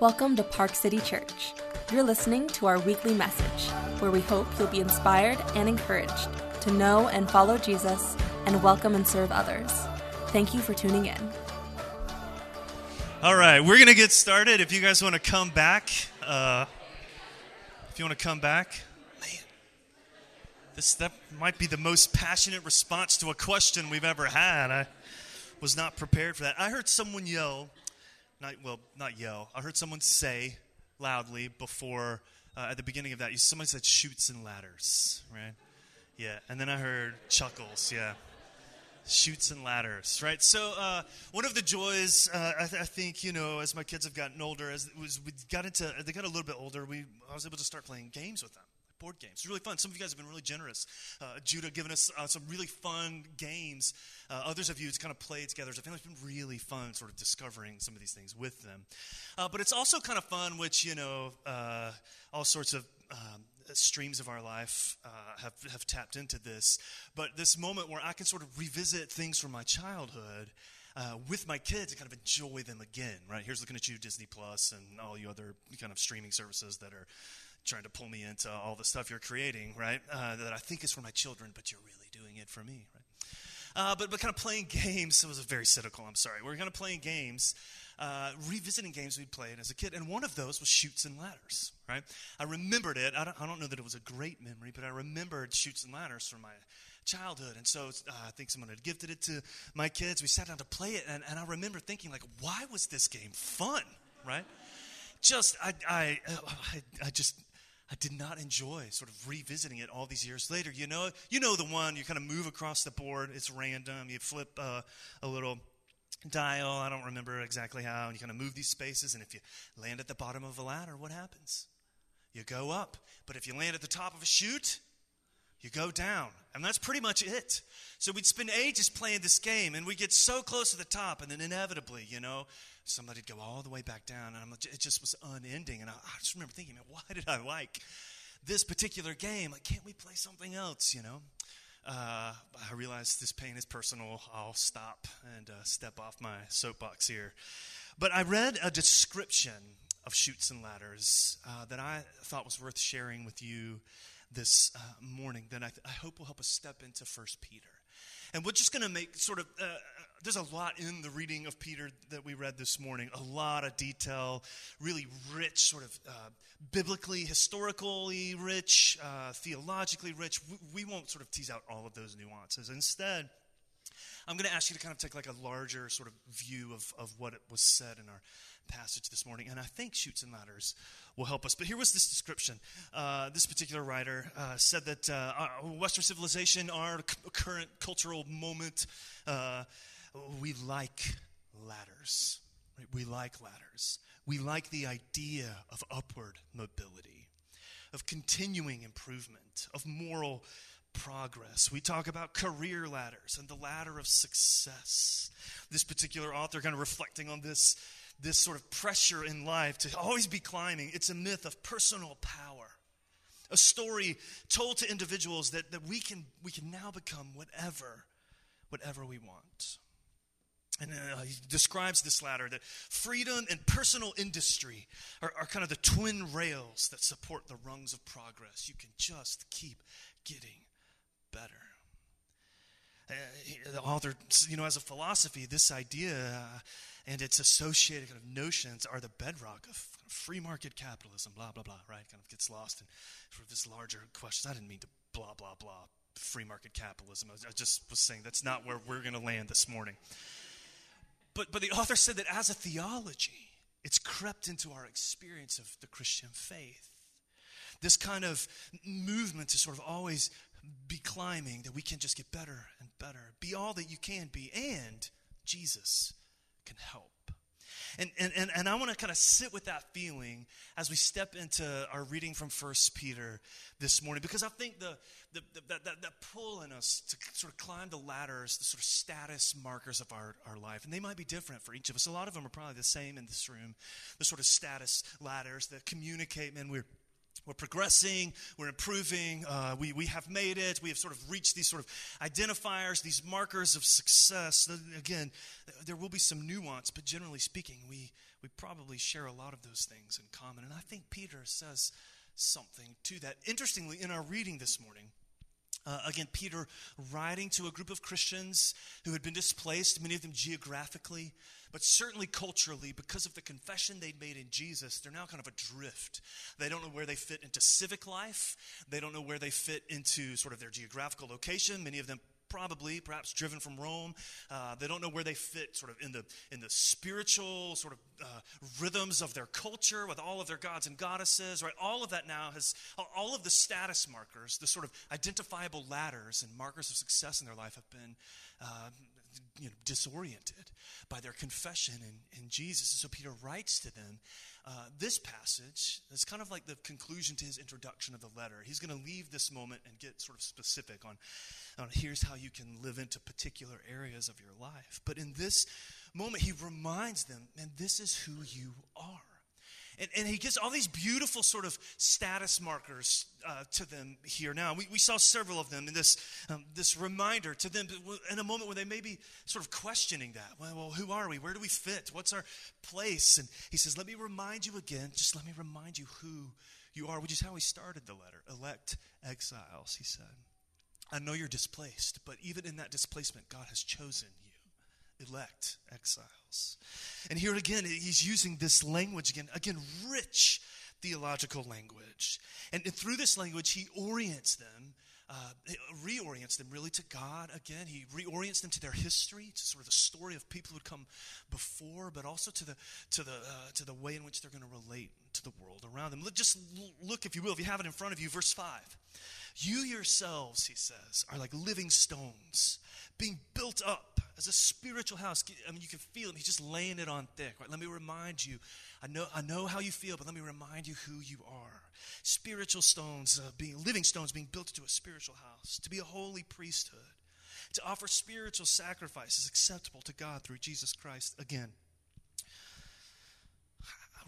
Welcome to Park City Church. You're listening to our weekly message, where we hope you'll be inspired and encouraged to know and follow Jesus and welcome and serve others. Thank you for tuning in. All right, we're going to get started. If you guys want to come back, uh, if you want to come back, man, this that might be the most passionate response to a question we've ever had. I was not prepared for that. I heard someone yell, not well, not yell. I heard someone say loudly before uh, at the beginning of that. Somebody said chutes and ladders, right? Yeah, and then I heard chuckles. Yeah chutes and ladders, right? So uh, one of the joys, uh, I, th- I, think, you know, as my kids have gotten older, as was we got into, they got a little bit older, we I was able to start playing games with them. Board games. It's really fun. Some of you guys have been really generous. Uh, Judah giving us uh, some really fun games. Uh, others of you, it's kind of played together. I feel like it's been really fun sort of discovering some of these things with them. Uh, but it's also kind of fun, which, you know, all sorts of um, streams of our life uh, have, have tapped into this. But this moment where I can sort of revisit things from my childhood uh, with my kids and kind of enjoy them again, right? Here's looking at you, Disney Plus, and all you other kind of streaming services that are trying to pull me into all the stuff you're creating, right? Uh, that I think is for my children, but you're really doing it for me, right? Uh, but, but kind of playing games, it was very cynical, I'm sorry. We are kind of playing games uh, revisiting games we'd played as a kid, and one of those was chutes and ladders. Right? I remembered it. I don't, I don't know that it was a great memory, but I remembered chutes and ladders from my childhood. And so uh, I think someone had gifted it to my kids. We sat down to play it, and, and I remember thinking, like, why was this game fun? Right? Just I I I, I just I did not enjoy sort of revisiting it all these years later. You know, you know the one you kind of move across the board. It's random. You flip uh, a little dial. I don't remember exactly how. And you kind of move these spaces, and if you land at the bottom of a ladder, what happens? You go up. But if you land at the top of a chute, you go down. And that's pretty much it. So we'd spend ages playing this game, and we'd get so close to the top, and then inevitably, you know, somebody'd go all the way back down, and it just was unending. And I, I just remember thinking, man, why did I like this particular game? Like, can't we play something else, you know? uh, I realize this pain is personal. I'll stop and uh, step off my soapbox here. But I read a description of chutes and ladders uh, that I thought was worth sharing with you this uh, morning that I, th- I, hope will help us step into First Peter. And we're just going to make sort of uh, there's a lot in the reading of Peter that we read this morning, a lot of detail, really rich, sort of uh, biblically, historically rich, uh, theologically rich. We, we won't sort of tease out all of those nuances. Instead, I'm going to ask you to kind of take like a larger sort of view of, of what it was said in our passage this morning. And I think chutes and ladders will help us. But here was this description. Uh, this particular writer uh, said that uh, Western civilization, our c- current cultural moment, uh, we like ladders. Right? We like ladders. We like the idea of upward mobility, of continuing improvement, of moral progress. We talk about career ladders and the ladder of success. This particular author kind of reflecting on this, this sort of pressure in life to always be climbing. It's a myth of personal power. A story told to individuals that, that we, can, we can now become whatever, whatever we want. And uh, he describes this ladder that freedom and personal industry are, are kind of the twin rails that support the rungs of progress. You can just keep getting better. Uh, the author, you know, as a philosophy, this idea uh, and its associated kind of notions are the bedrock of free market capitalism, blah, blah, blah, right? Kind of gets lost in sort of this larger question. I didn't mean to blah, blah, blah, free market capitalism. I just was saying that's not where we're going to land this morning. But, but the author said that as a theology, it's crept into our experience of the Christian faith. This kind of movement to sort of always be climbing, that we can just get better and better, be all that you can be, and Jesus can help. And, and, and, and I want to kind of sit with that feeling as we step into our reading from First Peter this morning, because I think the, the, the that, that, pull in us to sort of climb the ladders, the sort of status markers of our, our life, and they might be different for each of us. A lot of them are probably the same in this room, the sort of status ladders that communicate, man, we're we're progressing, we're improving, uh, we, we have made it, we have sort of reached these sort of identifiers, these markers of success. Again, there will be some nuance, but generally speaking, we, we probably share a lot of those things in common. And I think Peter says something to that. Interestingly, in our reading this morning, uh, again, Peter writing to a group of Christians who had been displaced, many of them geographically, but certainly culturally, because of the confession they'd made in Jesus, they're now kind of adrift. They don't know where they fit into civic life. They don't know where they fit into sort of their geographical location. Many of them probably, perhaps driven from Rome. Uh, they don't know where they fit, sort of in the in the spiritual sort of uh, rhythms of their culture with all of their gods and goddesses. Right, all of that now has all of the status markers, the sort of identifiable ladders and markers of success in their life have been uh, you know, disoriented by their confession in, in Jesus. And so Peter writes to them uh, this passage. It's kind of like the conclusion to his introduction of the letter. He's going to leave this moment and get sort of specific on, on here's how you can live into particular areas of your life. But in this moment, he reminds them, man, this is who you are. And, and, he gives all these beautiful sort of status markers uh, to them here now. We, we saw several of them in this, um, this reminder to them in a moment where they may be sort of questioning that. Well, well, who are we? Where do we fit? What's our place? And he says, Let me remind you again, just let me remind you who you are, which is how he started the letter. Elect exiles, he said. I know you're displaced, but even in that displacement, God has chosen you elect exiles. And here again, he's using this language again, again, rich theological language. And, through this language, he orients them, uh, reorients them really to God again. He reorients them to their history, to sort of the story of people who had come before, but also to the, to the, uh, to the way in which they're going to relate to the world around them. Just look, if you will, if you have it in front of you, verse 5. You yourselves, he says, are like living stones being built up as a spiritual house. I mean, you can feel him. He's just laying it on thick. Right? Let me remind you. I know, I know how you feel, but let me remind you who you are. Spiritual stones, uh, being living stones, being built into a spiritual house, to be a holy priesthood, to offer spiritual sacrifices acceptable to God through Jesus Christ. Again,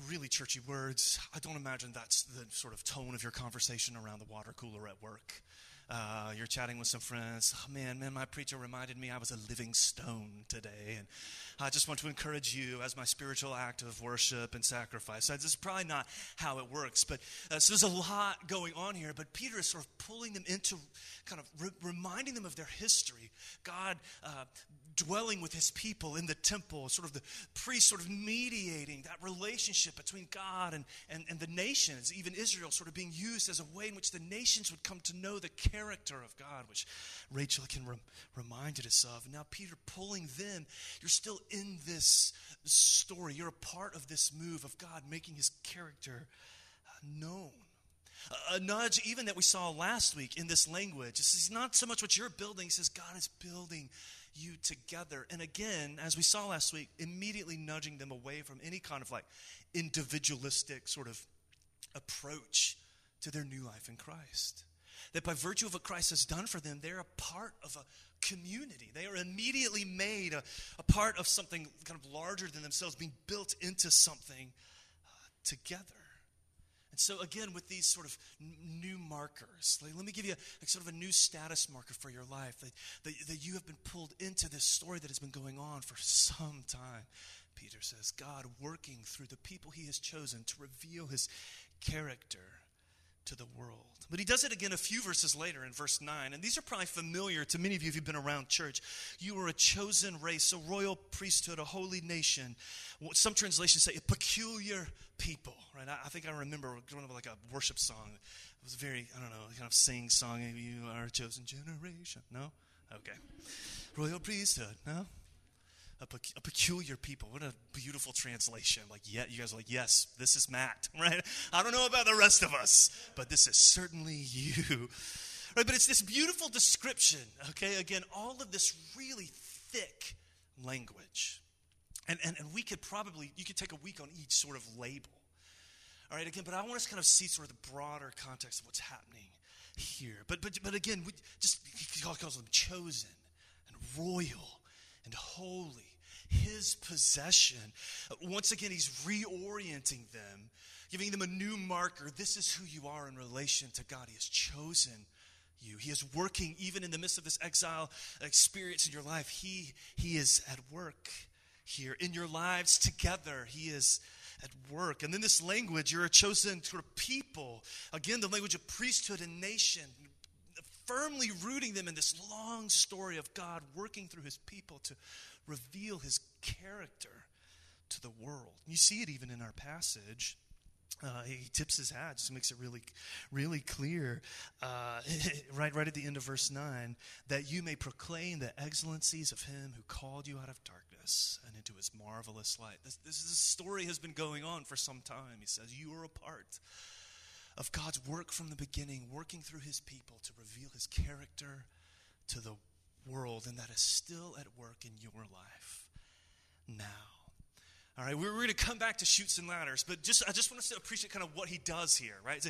really churchy words. I don't imagine that's the sort of tone of your conversation around the water cooler at work. Uh, you're chatting with some friends. Oh, man, man, my preacher reminded me I was a living stone today. And I just want to encourage you as my spiritual act of worship and sacrifice. This is probably not how it works. But uh, so there's a lot going on here. But Peter is sort of pulling them into kind of re- reminding them of their history. God uh, dwelling with his people in the temple, sort of the priest sort of mediating that relationship between God and, and, and the nations, even Israel sort of being used as a way in which the nations would come to know the character of God, which Rachel can rem- reminded us of. Now Peter pulling them, you're still in this story. You're a part of this move of God making his character uh, known. A nudge, even that we saw last week in this language. Is not so much what you're building. Says God is building you together. And again, as we saw last week, immediately nudging them away from any kind of like individualistic sort of approach to their new life in Christ. That by virtue of what Christ has done for them, they're a part of a community. They are immediately made a, a part of something kind of larger than themselves, being built into something uh, together. And so, again, with these sort of new markers, like, let me give you a, sort of a new status marker for your life that, that, that you have been pulled into this story that has been going on for some time. Peter says, God working through the people he has chosen to reveal his character to the world. But he does it again a few verses later in verse 9. And these are probably familiar to many of you if you've been around church. You are a chosen race, a royal priesthood, a holy nation. Some translations say a peculiar people, right? I, think I remember growing up like a worship song. It was very, I don't know, kind of sing song. You are a chosen generation. No? Okay. Royal priesthood. No? A, a, peculiar people. What a beautiful translation. Like, yeah, you guys are like, yes, this is Matt, right? I don't know about the rest of us, but this is certainly you. Right, but it's this beautiful description, okay? Again, all of this really thick language. And, and, and we could probably, you could take a week on each sort of label. All right, again, but I want us to kind of see sort of the broader context of what's happening here. But, but, but again, we just, he calls them chosen and royal and holy, his possession. Once again, he's reorienting them, giving them a new marker. This is who you are in relation to God. He has chosen you. He is working even in the midst of this exile experience in your life. He, he is at work. here. In your lives together, He is at work. And then this language, you're a chosen sort of people. Again, the language of priesthood and nation, firmly rooting them in this long story of God working through His people to reveal His character to the world. You see it even in our passage. Uh, he tips his hat, just makes it really, really clear, uh, right, right at the end of verse nine, that you may proclaim the excellencies of Him who called you out of darkness and into His marvelous light. This, this, this story has been going on for some time. He says you are a part of God's work from the beginning, working through His people to reveal His character to the world, and that is still at work in your life now. All right, we're, going to come back to Chutes and Ladders, but just I just want us to appreciate kind of what he does here, right?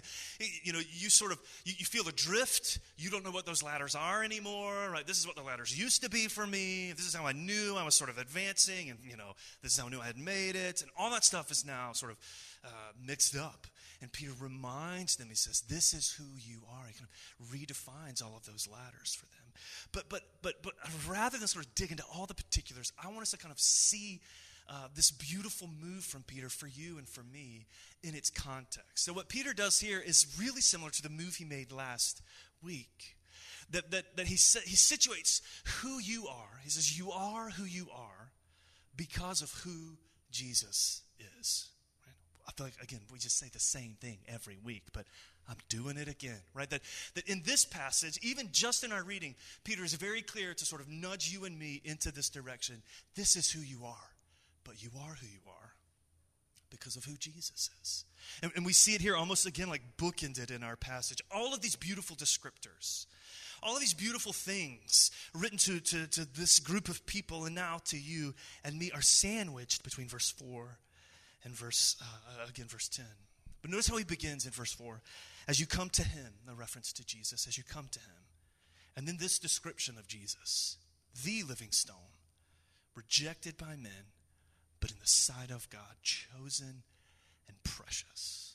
You know, you sort of you, you, feel adrift. You don't know what those ladders are anymore, right? This is what the ladders used to be for me. This is how I knew I was sort of advancing, and you know, this is how I knew I had made it, and all that stuff is now sort of uh, mixed up. And Peter reminds them. He says, "This is who you are." He kind of redefines all of those ladders for them. But but but but rather than sort of dig into all the particulars, I want us to kind of see uh, this beautiful move from Peter for you and for me in its context. So, what Peter does here is really similar to the move he made last week. That, that, that he, he situates who you are. He says, You are who you are because of who Jesus is. Right? I feel like, again, we just say the same thing every week, but I'm doing it again, right? That, that in this passage, even just in our reading, Peter is very clear to sort of nudge you and me into this direction. This is who you are but you are who you are because of who Jesus is. And, and, we see it here almost again like bookended in our passage. All of these beautiful descriptors, all of these beautiful things written to, to, to this group of people and now to you and me are sandwiched between verse 4 and verse, uh, again, verse 10. But notice how he begins in verse 4. As you come to him, the reference to Jesus, as you come to him. And then this description of Jesus, the living stone, rejected by men but in the sight of God, chosen and precious.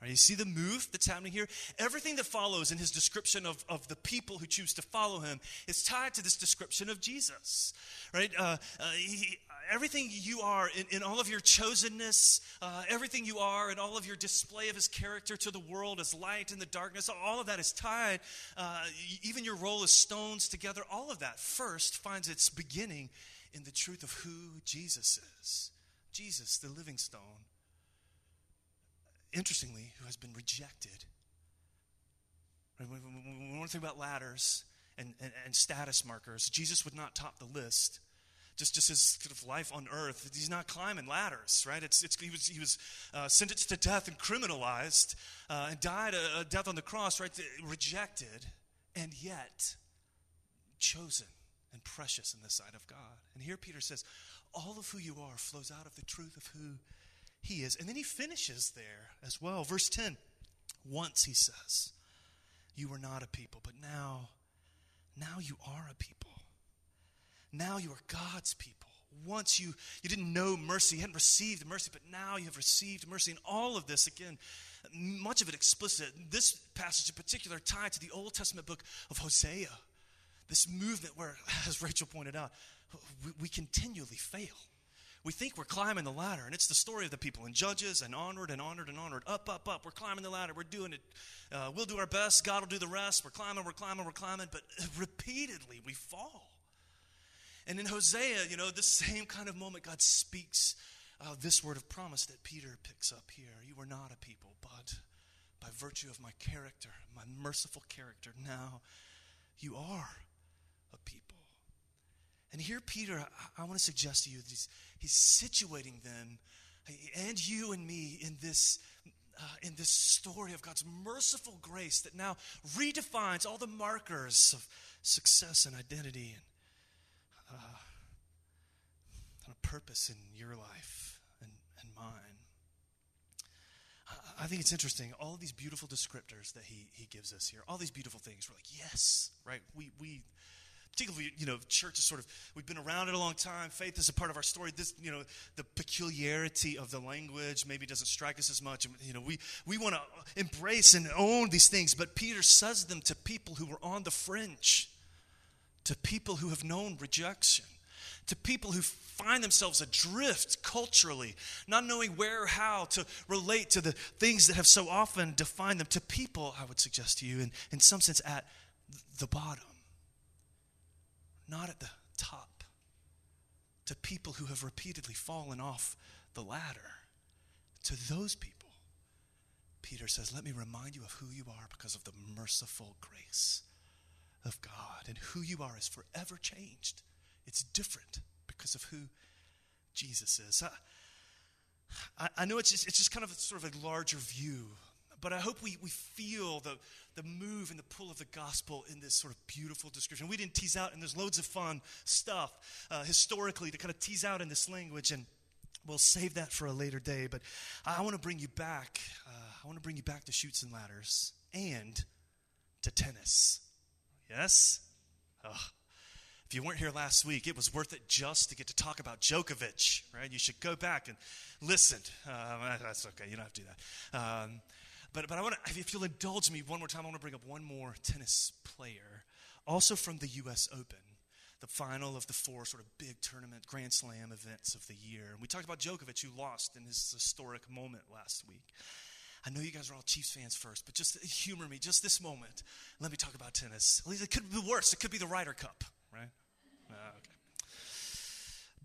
Right, you see the move that's happening here? Everything that follows in his description of, of the people who choose to follow him is tied to this description of Jesus. Right? Uh, uh, he, everything you are in, in, all of your chosenness, uh, everything you are in all of your display of his character to the world as light in the darkness, all of that is tied. Uh, even your role as stones together, all of that first finds its beginning in the truth of who Jesus is. Jesus, the living stone, interestingly, who has been rejected. When we want to think about ladders and, and, and, status markers, Jesus would not top the list. Just, just his kind of life on earth, he's not climbing ladders, right? It's, it's, he was, he was uh, sentenced to death and criminalized uh, and died a, a death on the cross, right? Rejected, and yet chosen and precious in the sight of God. And here Peter says, all of who you are flows out of the truth of who he is. And then he finishes there as well. Verse 10 Once he says, You were not a people, but now, now you are a people. Now you are God's people. Once you, you didn't know mercy, you hadn't received mercy, but now you have received mercy. And all of this, again, much of it explicit. This passage in particular tied to the Old Testament book of Hosea this movement where, as Rachel pointed out, we, we continually fail. We think we're climbing the ladder, and it's the story of the people in Judges and onward and onward and onward, up, up, up. We're climbing the ladder. We're doing it. Uh, we'll do our best. God will do the rest. We're climbing, we're climbing, we're climbing, but repeatedly we fall. And in Hosea, you know, the same kind of moment, God speaks uh, this word of promise that Peter picks up here. You were not a people, but by virtue of my character, my merciful character, now you are a people. And here, Peter, I, I want to suggest to you that he's, he's situating them and you and me in this uh, in this story of God's merciful grace that now redefines all the markers of success and identity and uh, a purpose in your life and, and mine. I think it's interesting, all these beautiful descriptors that he, he gives us here, all these beautiful things. We're like, yes, right? We, we particularly, you know, church is sort of, we've been around it a long time. Faith is a part of our story. This, you know, the peculiarity of the language maybe doesn't strike us as much. You know, we, we want to embrace and own these things, but Peter says them to people who were on the fringe, to people who have known rejection, to people who find themselves adrift culturally, not knowing where or how to relate to the things that have so often defined them, to people, I would suggest to you, in, in some sense, at the bottom, not at the top, to people who have repeatedly fallen off the ladder. To those people, Peter says, Let me remind you of who you are because of the merciful grace of God. And who you are is forever changed. It's different because of who Jesus is. I, I know it's just, it's just kind of sort of a larger view, but I hope we, we feel the, the move and the pull of the gospel in this sort of beautiful description. We didn't tease out, and there's loads of fun stuff uh, historically to kind of tease out in this language. And we'll save that for a later day. But I want to bring you back. Uh, I want to bring you back to Chutes and Ladders and to tennis. Yes? If you weren't here last week, it was worth it just to get to talk about Djokovic, right? You should go back and listen. Uh, that's okay. You don't have to do that. Um, but, but I want to, if you'll indulge me one more time, I want to bring up one more tennis player, also from the U.S. Open the final of the four sort of big tournament Grand Slam events of the year. And we talked about Djokovic, who lost in his historic moment last week. I know you guys are all Chiefs fans first, but just humor me just this moment. Let me talk about tennis. At least it could be worse. It could be the Ryder Cup? Uh, okay.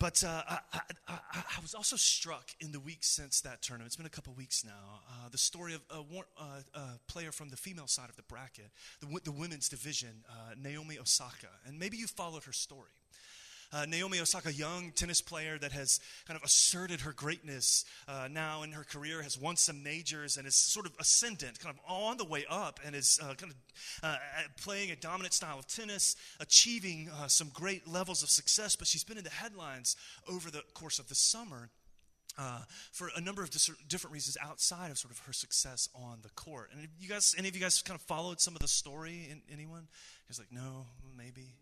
But uh, I, I, I, was also struck in the weeks since that tournament. It's been a couple weeks now. Uh, the story of a, uh, a, player from the female side of the bracket, the, the women's division, uh, Naomi Osaka. And maybe you followed her story. Uh, Naomi Osaka, young tennis player that has kind of asserted her greatness uh, now in her career, has won some majors and is sort of ascendant, kind of on the way up, and is uh, kind of uh, playing a dominant style of tennis, achieving uh, some great levels of success. But she's been in the headlines over the course of the summer. Uh, for a number of dis- different reasons outside of sort of her success on the court. And you guys, any of you guys kind of followed some of the story? In, anyone? He's like, no, maybe.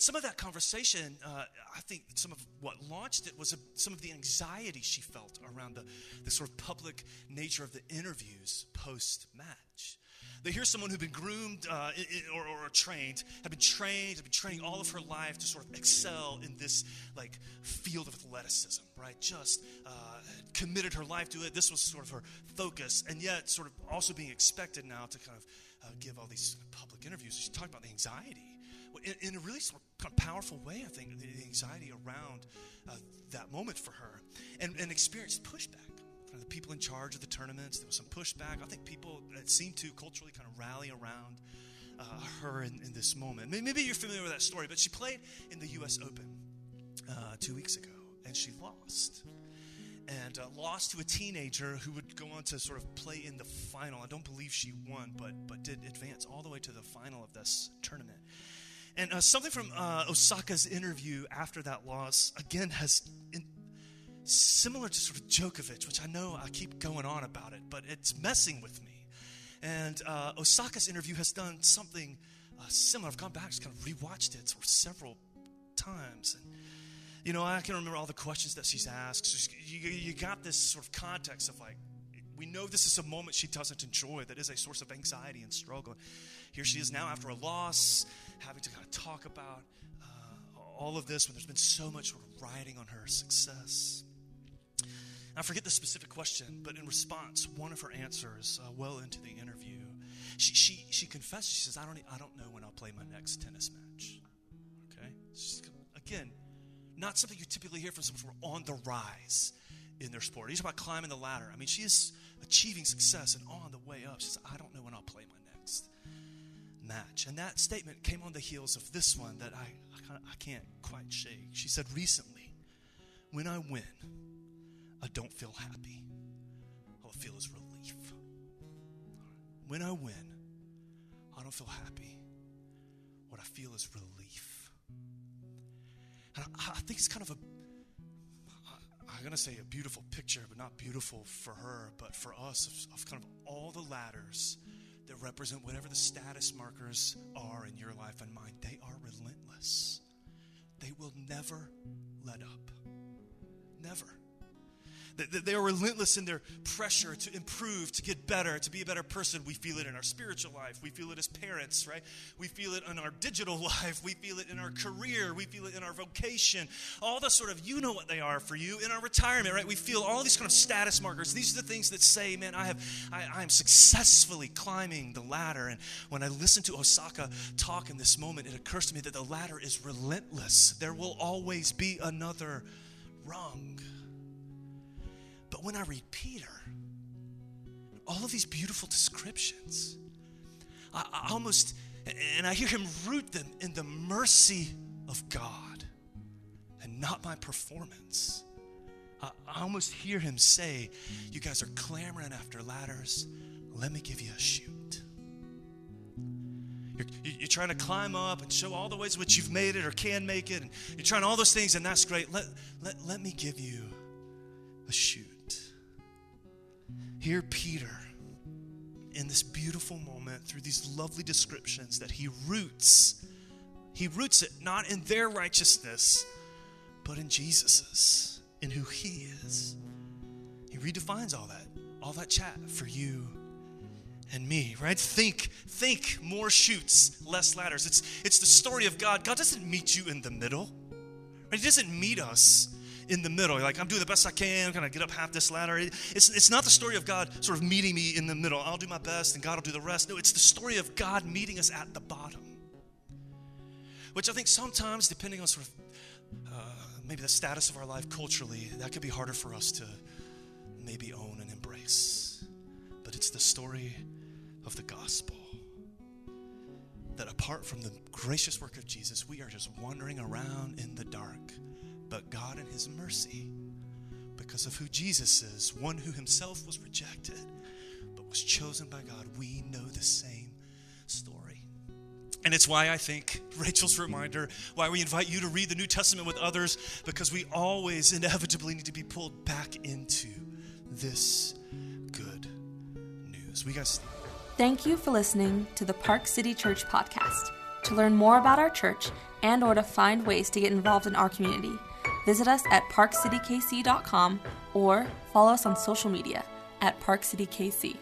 Some of that conversation, uh, I think some of what launched it was a, some of the anxiety she felt around the, the sort of public nature of the interviews post match. They hear someone who'd been groomed uh, or, or, trained, had been trained, had been training all of her life to sort of excel in this like field of athleticism, right? Just uh, committed her life to it. This was sort of her focus, and yet sort of also being expected now to kind of uh, give all these public interviews. She talked about the anxiety in, in a really sort of, kind of powerful way, I think, the, anxiety around uh, that moment for her and, and experienced pushback. The people in charge of the tournaments, there was some pushback. I think people that seemed to culturally kind of rally around uh, her in, in, this moment. Maybe you're familiar with that story, but she played in the U.S. Open uh, two weeks ago, and she lost and uh, lost to a teenager who would go on to sort of play in the final. I don't believe she won, but but did advance all the way to the final of this tournament. And uh, something from uh, Osaka's interview after that loss, again, has in, similar to sort of Djokovic, which I know I keep going on about it, but it's messing with me. And uh, Osaka's interview has done something uh, similar. I've gone back, just kind of rewatched it sort of several times. And, you know, I can remember all the questions that she's asked. So you, you got this sort of context of like, we know this is a moment she doesn't enjoy that is a source of anxiety and struggle. Here she is now after a loss, having to kind of talk about uh, all of this when there's been so much sort of riding on her success. I forget the specific question, but in response, one of her answers, uh, well into the interview, she, she, she confesses, she says, I don't, I don't know when I'll play my next tennis match. Okay? She's, again, not something you typically hear from someone who's on the rise in their sport. He's about climbing the ladder. I mean, she is achieving success and on the way up. She says, I don't know match. And that statement came on the heels of this one that I, I, I can't quite shake. She said, Recently, when I win, I don't feel happy. All I feel is relief. When I win, I don't feel happy. What I feel is relief. And I, I think it's kind of a I'm going to say a beautiful picture, but not beautiful for her, but for us, of, of, kind of all the ladders that represent whatever the status markers are in your life and mine. They are relentless, they will never let up. Never. They are relentless in their pressure to improve, to get better, to be a better person. We feel it in our spiritual life. We feel it as parents, right? We feel it in our digital life. We feel it in our career. We feel it in our vocation. All the sort of, you know what they are for you. In our retirement, right? We feel all these kind of status markers. These are the things that say, man, I have, I, am successfully climbing the ladder. And when I listen to Osaka talk in this moment, it occurs to me that the ladder is relentless. There will always be another rung. But when I read Peter, all of these beautiful descriptions, I, I almost, and I hear him root them in the mercy of God and not my performance. I, I almost hear him say, You guys are clamoring after ladders. Let me give you a chute. You're, you're, trying to climb up and show all the ways in which you've made it or can make it, and you're trying all those things, and that's great. Let, let, let me give you a chute. Hear Peter in this beautiful moment through these lovely descriptions that he roots. He roots it not in their righteousness, but in Jesus's, in who he is. He redefines all that, all that chat for you and me, right? Think, think more chutes, less ladders. It's it's the story of God. God doesn't meet you in the middle. Right? He doesn't meet us in the middle. You're like, I'm doing the best I can. I'm going to get up half this ladder. It's, it's not the story of God sort of meeting me in the middle. I'll do my best and God will do the rest. No, it's the story of God meeting us at the bottom. Which I think sometimes, depending on sort of uh, maybe the status of our life culturally, that could be harder for us to maybe own and embrace. But it's the story of the gospel that apart from the gracious work of Jesus, we are just wandering around in the dark but God, in His mercy, because of who Jesus is, one who himself was rejected, but was chosen by God, we know the same story. And it's why I think Rachel's reminder, why we invite you to read the New Testament with others, because we always inevitably need to be pulled back into this good news. We guys. Thank you for listening to the Park City Church podcast. To learn more about our church and or to find ways to get involved in our community, Visit us at parkcitykc.com or follow us on social media at parkcitykc.